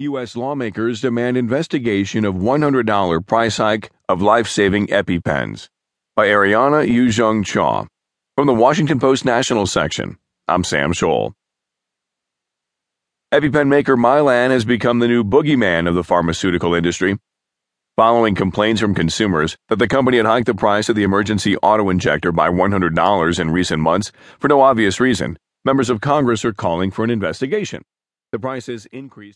U.S. lawmakers demand investigation of $100 price hike of life saving EpiPens. By Ariana Eunjung Cha. From the Washington Post National section, I'm Sam Scholl. EpiPen maker Mylan has become the new boogeyman of the pharmaceutical industry. Following complaints from consumers that the company had hiked the price of the emergency auto-injector by $100 in recent months for no obvious reason, members of Congress are calling for an investigation. The price has increased.